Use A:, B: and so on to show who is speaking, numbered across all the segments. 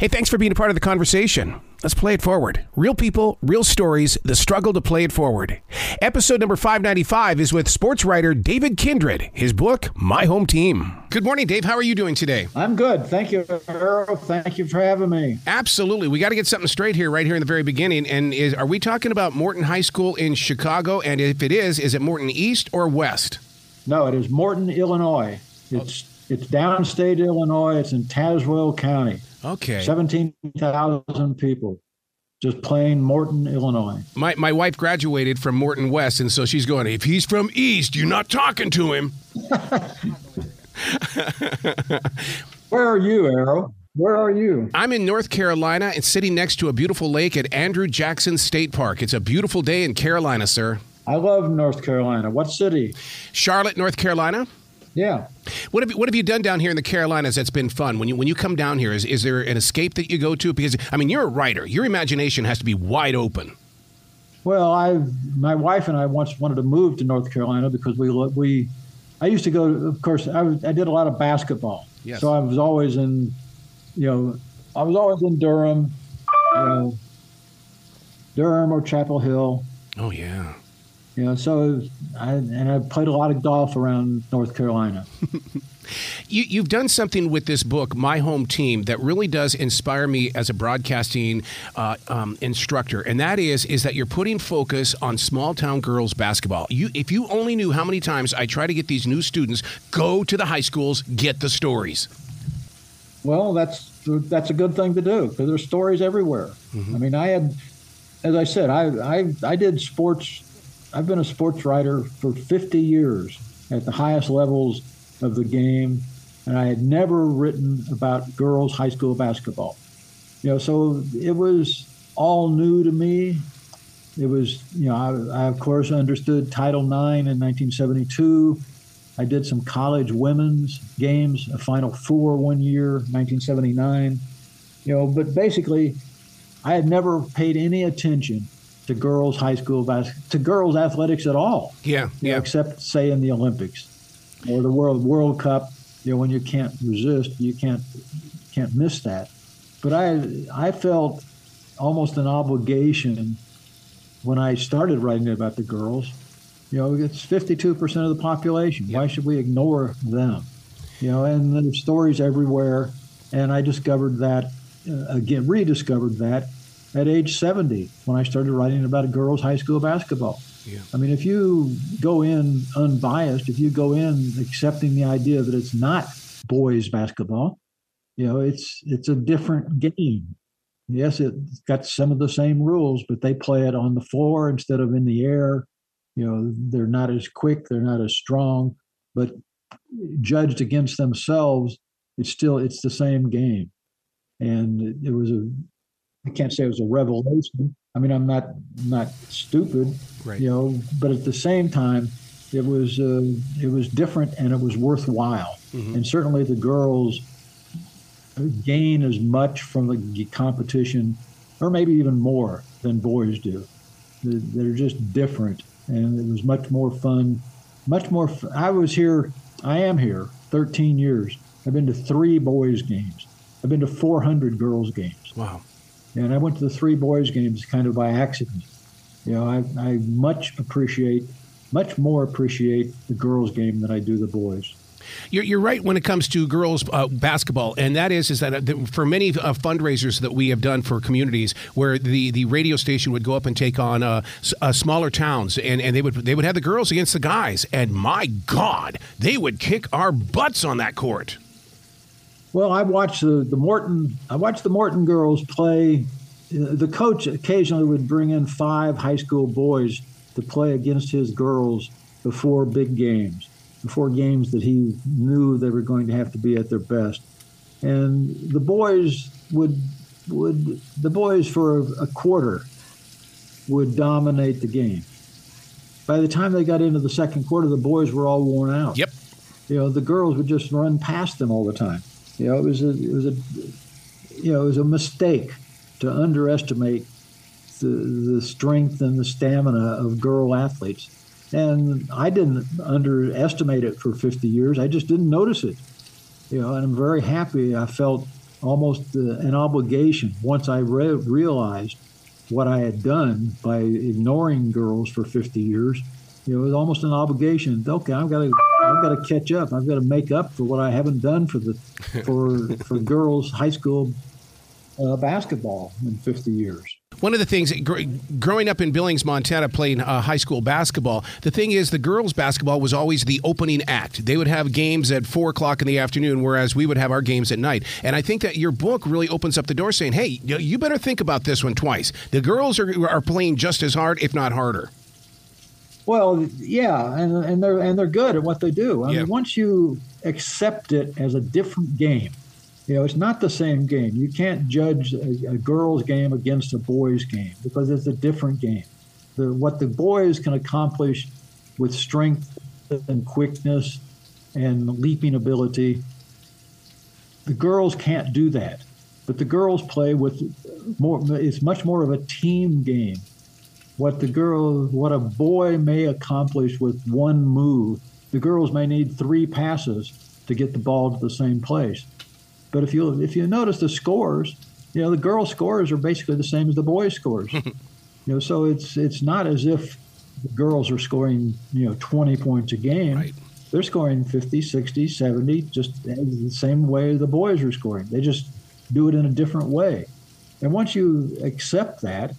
A: Hey, thanks for being a part of the conversation. Let's play it forward. Real people, real stories, the struggle to play it forward. Episode number 595 is with sports writer David Kindred, his book, My Home Team. Good morning, Dave. How are you doing today?
B: I'm good. Thank you, Earl. Thank you for having me.
A: Absolutely. We got to get something straight here, right here in the very beginning. And is, are we talking about Morton High School in Chicago? And if it is, is it Morton East or West?
B: No, it is Morton, Illinois. It's it's downstate Illinois. It's in Tazewell County.
A: Okay.
B: 17,000 people. Just plain Morton, Illinois.
A: My, my wife graduated from Morton West, and so she's going, if he's from East, you're not talking to him.
B: Where are you, Arroe? Where are you?
A: I'm in North Carolina and sitting next to a beautiful lake at Andrew Jackson State Park. It's a beautiful day in Carolina, sir.
B: I love North Carolina. What city?
A: Charlotte, North Carolina.
B: Yeah.
A: What have you, what have you done down here in the Carolinas that's been fun? When you when you come down here, is is there an escape that you go to? Because I mean, you're a writer. Your imagination has to be wide open.
B: Well, I my wife and I once wanted to move to North Carolina because we we I used to go. Of course, I, was, I did a lot of basketball.
A: Yes.
B: So I was always in, you know, I was always in Durham, you know, Durham or Chapel Hill.
A: Oh yeah.
B: You know, so I and I played a lot of golf around North Carolina.
A: You, you've done something with this book, My Home Team, that really does inspire me as a broadcasting uh, um, instructor, and that is is that you're putting focus on small town girls basketball. You, if you only knew how many times I try to get these new students go to the high schools, get the stories.
B: Well, that's that's a good thing to do because there's stories everywhere. Mm-hmm. I mean, I had, as I said, I I I did sports. I've been a sports writer for 50 years at the highest levels of the game, and I had never written about girls' high school basketball. You know, so it was all new to me. It was, you know, I, I of course understood Title IX in 1972. I did some college women's games, a Final Four one year, 1979. You know, but basically, I had never paid any attention to girls' high school basketball, to girls' athletics at all.
A: Yeah,
B: yeah.
A: Know,
B: except, say, in the Olympics or the World World Cup. You know, when you can't resist, you can't can't miss that. But I I felt almost an obligation when I started writing about the girls. You know, it's 52% of the population. Yep. Why should we ignore them? You know, and there's stories everywhere. And I discovered that uh, again, rediscovered that at age 70 when I started writing about girls' high school basketball.
A: Yeah.
B: I mean, if you go in unbiased, if you go in accepting the idea that it's not boys basketball, you know, it's it's a different game. Yes, it's got some of the same rules, but they play it on the floor instead of in the air. You know, they're not as quick, they're not as strong, but judged against themselves, it's still it's the same game. And it was a I can't say it was a revelation. I mean, I'm not not stupid,
A: right.
B: you know, but at the same time, it was uh, it was different and it was worthwhile. Mm-hmm. And certainly the girls gain as much from the competition, or maybe even more than boys do. They're just different, and it was much more fun. Much more. Fun. I was here. I am here 13 years. I've been to three boys games. I've been to 400 girls games.
A: Wow.
B: And I went to the three boys games kind of by accident. You know, I, I much appreciate, much more appreciate the girls game than I do the boys.
A: You're, you're right when it comes to girls uh, basketball, and that is is that uh, for many uh, fundraisers that we have done for communities, where the, the radio station would go up and take on uh, uh, smaller towns, and, and they would they would have the girls against the guys, and my God, they would kick our butts on that court.
B: Well, I watched the, the Morton. I watched the Morton girls play. The coach occasionally would bring in five high school boys to play against his girls before big games, before games that he knew they were going to have to be at their best. And the boys would would the boys for a, a quarter would dominate the game. By the time they got into the second quarter, the boys were all worn out.
A: Yep.
B: You know, the girls would just run past them all the time. You know, it was a it was a you know it was a mistake to underestimate the the strength and the stamina of girl athletes. And I didn't underestimate it for 50 years. I just didn't notice it. You know, and I'm very happy. I felt almost uh, an obligation once I re- realized what I had done by ignoring girls for 50 years. You know, it was almost an obligation. Okay, I've got to, I've got to catch up. I've got to make up for what I haven't done for the, for for girls high school uh, basketball in 50 years.
A: One of the things, gr- growing up in Billings, Montana, playing uh, high school basketball, the thing is, the girls' basketball was always the opening act. They would have games at four o'clock in the afternoon, whereas we would have our games at night. And I think that your book really opens up the door, saying, "Hey, you better think about this one twice. The girls are are playing just as hard, if not harder."
B: Well, yeah, and and they're and they're good at what they do. I yeah. mean, once you accept it as a different game you know, it's not the same game. You can't judge a, a girl's game against a boy's game because it's a different game. The, what the boys can accomplish with strength and quickness and leaping ability, the girls can't do that. But the girls play with more. It's much more of a team game. What the girl, what a boy may accomplish with one move, the girls may need three passes to get the ball to the same place. But if you if you notice the scores, you know the girl scores are basically the same as the boys scores. you know, so it's it's not as if the girls are scoring you know 20 points a game. Right. They're scoring 50, 60, 70, just the same way the boys are scoring. They just do it in a different way. And once you accept that,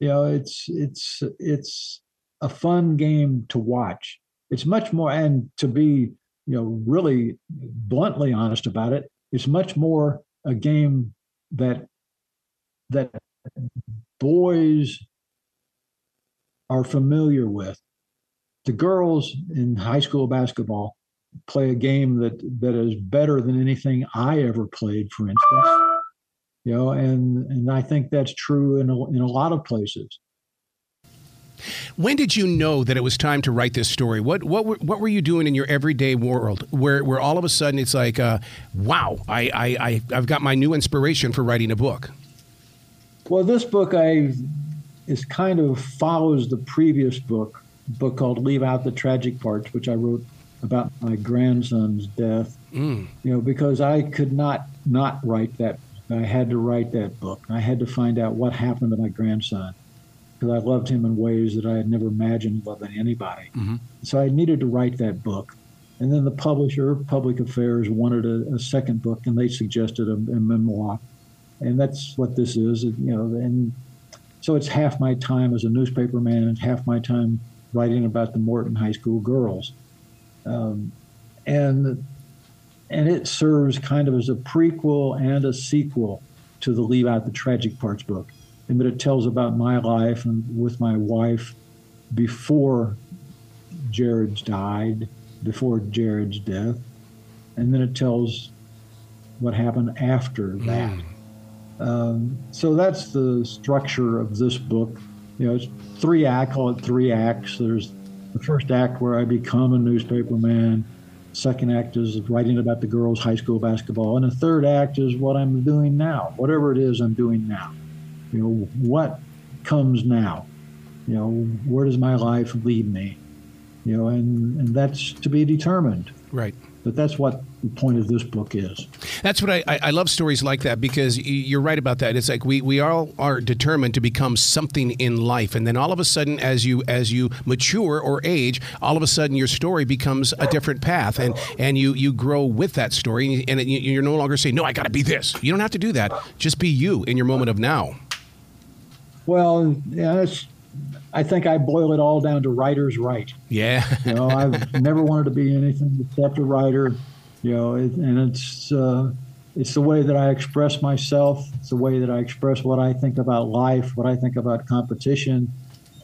B: you know, it's it's it's a fun game to watch. It's much more and to be, you know, really bluntly honest about it, it's much more a game that that boys are familiar with. The girls in high school basketball play a game that that is better than anything I ever played, for instance. You know, and and I think that's true in a, in a lot of places.
A: When did you know that it was time to write this story? What what were, what were you doing in your everyday world where where all of a sudden it's like, uh, wow, I, I I I've got my new inspiration for writing a book.
B: Well, this book I is kind of follows the previous book, book called "Leave Out the Tragic Parts," which I wrote about my grandson's death. Mm. You know, because I could not not write that. I had to write that book. I had to find out what happened to my grandson because I loved him in ways that I had never imagined loving anybody. Mm-hmm. So I needed to write that book. And then the publisher, Public Affairs, wanted a, a second book, and they suggested a, a, memoir. And that's what this is, you know. And so it's half my time as a newspaper man and half my time writing about the Morton High School girls. Um, and and it serves kind of as a prequel and a sequel to the Leave Out the Tragic Parts book and that it tells about my life and with my wife before Jared's died, before Jared's death, and then it tells what happened after hmm. that. Mm. Um, so that's the structure of this book. You know, it's three act. Call it three acts. There's the first act where I become a newspaper man. Second act is writing about the girls' high school basketball, and the third act is what I'm doing now. Whatever it is I'm doing now. You know, what comes now? You know, where does my life lead me? You know, and, and that's to be determined.
A: Right.
B: But that's what the point of this book is.
A: That's what I, I love stories like that because you're right about that. It's like we, we all are determined to become something in life, and then all of a sudden, as you as you mature or age, all of a sudden your story becomes a different path, and and you you grow with that story, and you're no longer saying, "No, I got to be this." You don't have to do that. Just be you in your moment of now.
B: Well, yeah, I think I boil it all down to writer's right.
A: Yeah.
B: you know, I've never wanted to be anything except a writer. You know, it, and it's uh, it's the way that I express myself. It's the way that I express what I think about life, what I think about competition.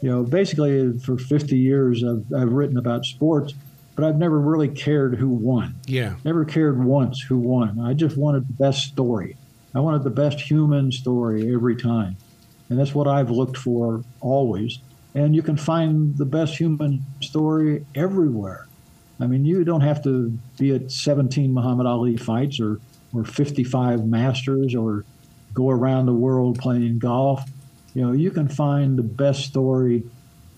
B: You know, basically for 50 years I've, I've written about sports, but I've never really cared who won.
A: Yeah.
B: Never cared once who won. I just wanted the best story. I wanted the best human story every time. And that's what I've looked for always. And you can find the best human story everywhere. I mean, you don't have to be at 17 Muhammad Ali fights or, or 55 Masters or go around the world playing golf. You know, you can find the best story,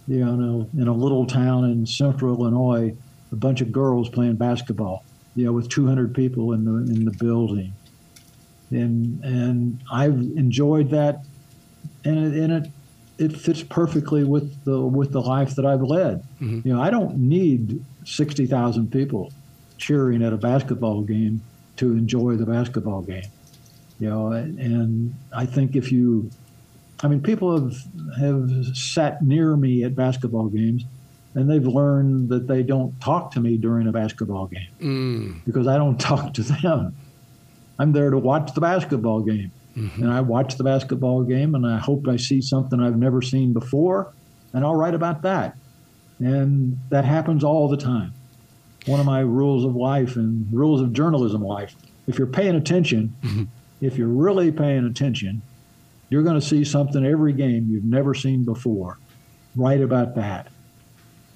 B: you know, in a little town in central Illinois, a bunch of girls playing basketball, you know, with 200 people in the in the building. and and I've enjoyed that, and and it it fits perfectly with the with the life that I've led. Mm-hmm. You know, I don't need sixty thousand people cheering at a basketball game to enjoy the basketball game. You know, and I think if you, I mean, people have have sat near me at basketball games, and they've learned that they don't talk to me during a basketball game mm. because I don't talk to them. I'm there to watch the basketball game. Mm-hmm. And I watch the basketball game and I hope I see something I've never seen before and I'll write about that. And that happens all the time. One of my rules of life and rules of journalism life if you're paying attention, mm-hmm. if you're really paying attention, you're going to see something every game you've never seen before. Write about that.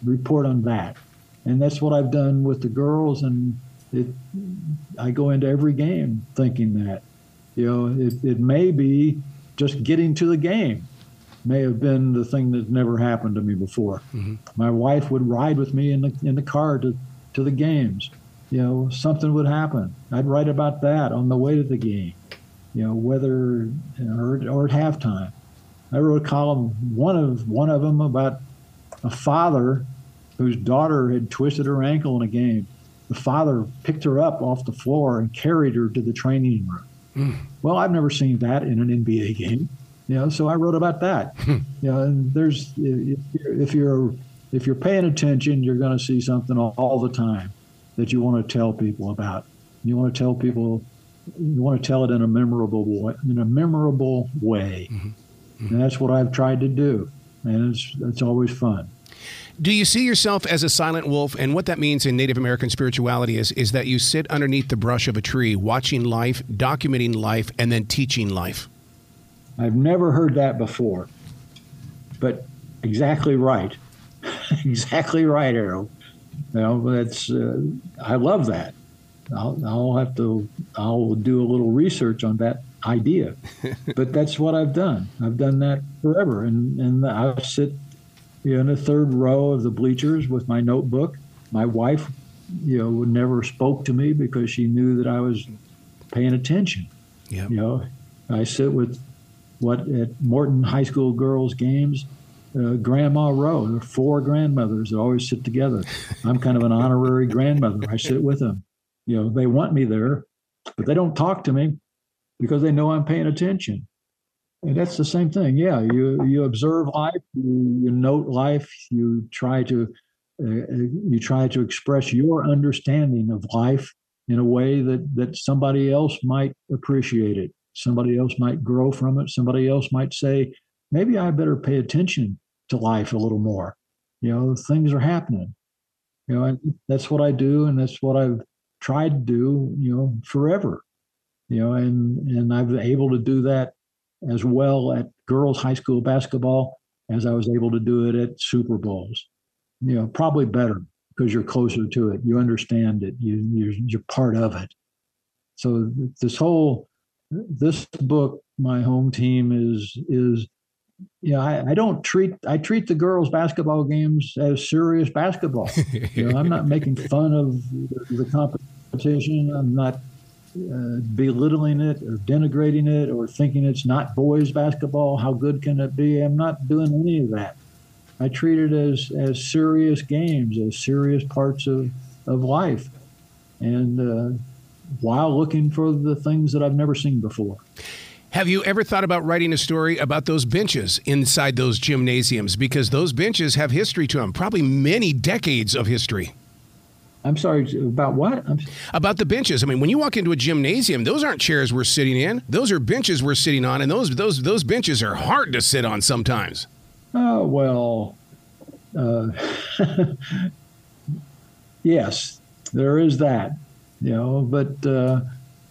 B: Report on that. And that's what I've done with the girls and it, I go into every game thinking that. You know, it, it may be just getting to the game may have been the thing that never happened to me before. Mm-hmm. My wife would ride with me in the in the car to, to the games. You know, something would happen. I'd write about that on the way to the game. You know, whether or, or at halftime. I wrote a column, one of one of them about a father whose daughter had twisted her ankle in a game the father picked her up off the floor and carried her to the training room. Mm. Well, I've never seen that in an NBA game, you know. So I wrote about that. Hmm. you know, and there's if you're, if you're if you're paying attention, you're going to see something all, all the time that you want to tell people about. You want to tell people, you want to tell it in a memorable way, in a memorable way, mm-hmm. Mm-hmm. and that's what I've tried to do, and it's it's always fun.
A: Do you see yourself as a silent wolf? And what that means in Native American spirituality is, is that you sit underneath the brush of a tree, watching life, documenting life, and then teaching life.
B: I've never heard that before, but exactly right. exactly right, Errol. You know, that's uh, I love that. I'll, I'll have to I'll do a little research on that idea, but that's what I've done. I've done that forever, and and I sit in the third row of the bleachers with my notebook. My wife, you know, never spoke to me because she knew that I was paying attention.
A: Yeah.
B: You know, I sit with what at Morton High School girls games, uh, Grandma Row. There are four grandmothers that always sit together. I'm kind of an honorary grandmother. I sit with them. You know, they want me there, but they don't talk to me because they know I'm paying attention. And that's the same thing. Yeah, you you observe life, you, you note life, you try to uh, uh, you try to express your understanding of life in a way that that somebody else might appreciate it. Somebody else might grow from it. Somebody else might say, maybe I better pay attention to life a little more. You know, things are happening. You know, that's what I do, and that's what I've tried to do. You know, forever. You know, and and I've been able to do that as well at girls' high school basketball as I was able to do it at Super Bowls. You know, probably better because you're closer to it. You understand it. You you're, you're part of it. So this whole this book, my home team is is you know, I, I, don't treat I treat the girls' basketball games as serious basketball. you know, I'm not making fun of the, the competition. I'm not uh, belittling it or denigrating it or thinking it's not boys basketball. How good can it be? I'm not doing any of that. I treat it as, as serious games, as serious parts of, of life. And uh, while looking for the things that I've never seen before.
A: Have you ever thought about writing a story about those benches inside those gymnasiums? Because those benches have history to them, probably many decades of history.
B: I'm sorry, about what? I'm...
A: About the benches. I mean, when you walk into a gymnasium, those aren't chairs we're sitting in. Those are benches we're sitting on, and those those those benches are hard to sit on sometimes.
B: Oh well, uh, yes, there is that. You know, but uh,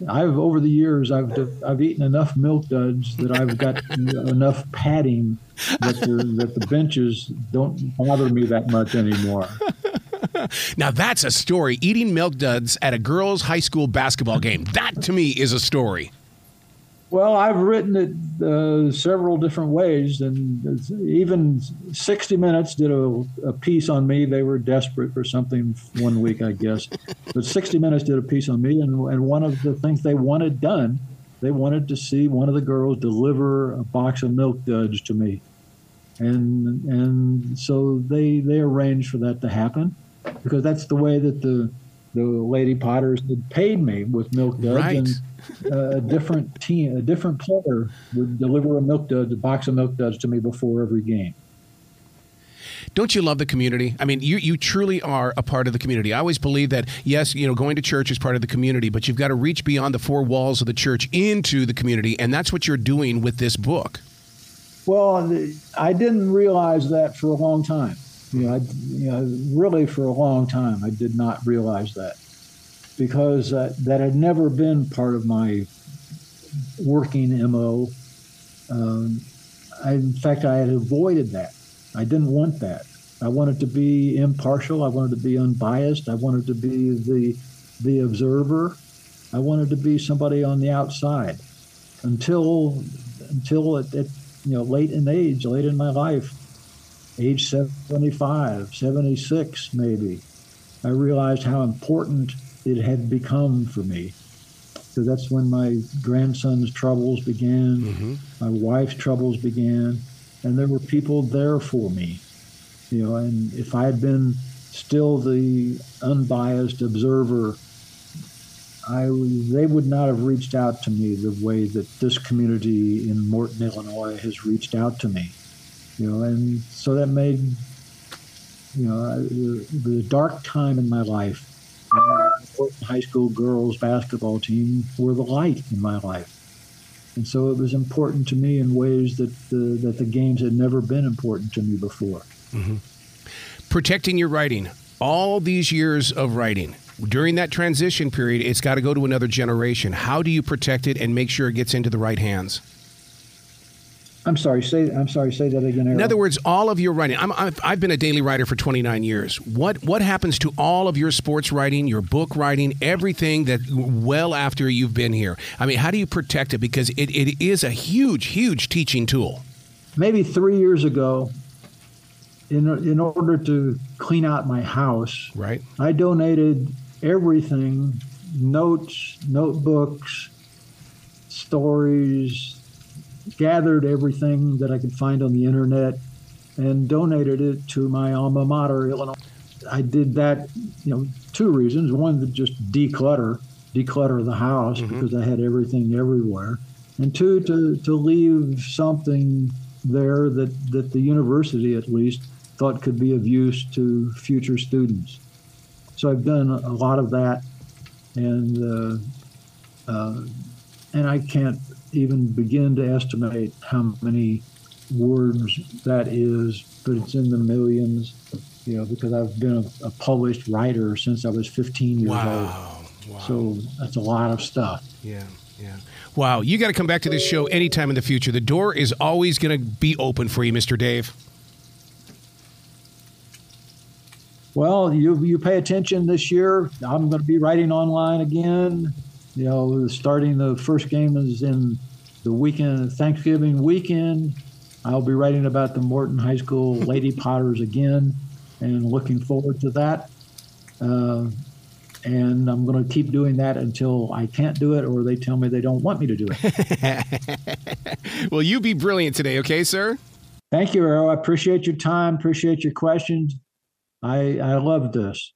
B: I've over the years I've I've eaten enough milk duds that I've got enough padding that that the benches don't bother me that much anymore.
A: now that's a story. Eating milk duds at a girls' high school basketball game. That to me is a story.
B: Well, I've written it uh, several different ways, and even 60 Minutes did a, a, piece on me. They were desperate for something one week, I guess. but 60 Minutes did a piece on me, and, and one of the things they wanted done they wanted to see one of the girls deliver a box of milk duds to me, and and so they they arranged for that to happen, because that's the way that the the Lady Potters had paid me with milk duds,
A: Right.
B: and uh, a different team, a different player would deliver a milk dud, a box of milk duds to me before every game.
A: Don't you love the community? I mean, you you truly are a part of the community. I always believe that yes, you know, going to church is part of the community, but you've got to reach beyond the four walls of the church into the community, and that's what you're doing with this book.
B: Well, I didn't realize that for a long time. You know, I, you know, really for a long time, I did not realize that because uh, that had never been part of my working mo. Um, I, in fact, I had avoided that. I didn't want that. I wanted to be impartial. I wanted to be unbiased. I wanted to be the the observer. I wanted to be somebody on the outside until until at, at you know late in age, late in my life, age 75, 76 maybe, I realized how important it had become for me. So that's when my grandson's troubles began, mm-hmm. my wife's troubles began, and there were people there for me. You know, and if I had been still the unbiased observer, I they would not have reached out to me the way that this community in Morton, Illinois, has reached out to me. You know, and so that made you know the, the dark time in my life. High School girls basketball team were the light in my life, and so it was important to me in ways that the, that the games had never been important to me before. Mm-hmm.
A: Protecting your writing. All these years of writing. During that transition period, it's got to go to another generation. How do you protect it and make sure it gets into the right hands?
B: I'm sorry. Say I'm sorry. Say that again.
A: In other words, all of your writing. I'm, I've, I've been a daily writer for 29 years. What what happens to all of your sports writing, your book writing, everything that well after you've been here? I mean, how do you protect it? Because it, it is a huge, huge teaching tool.
B: maybe three years ago, in in order to clean out my house,
A: Right.
B: I donated everything notes, notebooks, stories, gathered everything that I could find on the internet and donated it to my alma mater, Illinois. I did that, you know, two reasons. One, to just declutter, declutter the house because I had everything everywhere. And two, to, to leave something there that, that the university at least thought could be of use to future students. So I've done a lot of that, and uh, uh, and I can't even begin to estimate how many words that is, but it's in the millions. You know, because I've been a, a published writer since I was 15 years
A: Wow.
B: old.
A: Wow.
B: So that's a lot of stuff.
A: Yeah, yeah. Wow, you got to come back to this show anytime in the future. The door is always going to be open for you, Mr. Dave.
B: Well, you you pay attention this year. I'm going to be writing online again. You know, starting the first game is in the weekend, Thanksgiving weekend. I'll be writing about the Morton High School Lady Potters again, and looking forward to that. Uh, and I'm going to keep doing that until I can't do it, or they tell me they don't want me to do it.
A: Well, you be brilliant today, okay, sir?
B: Thank you, Arroe. I appreciate your time. Appreciate your questions. I I love this.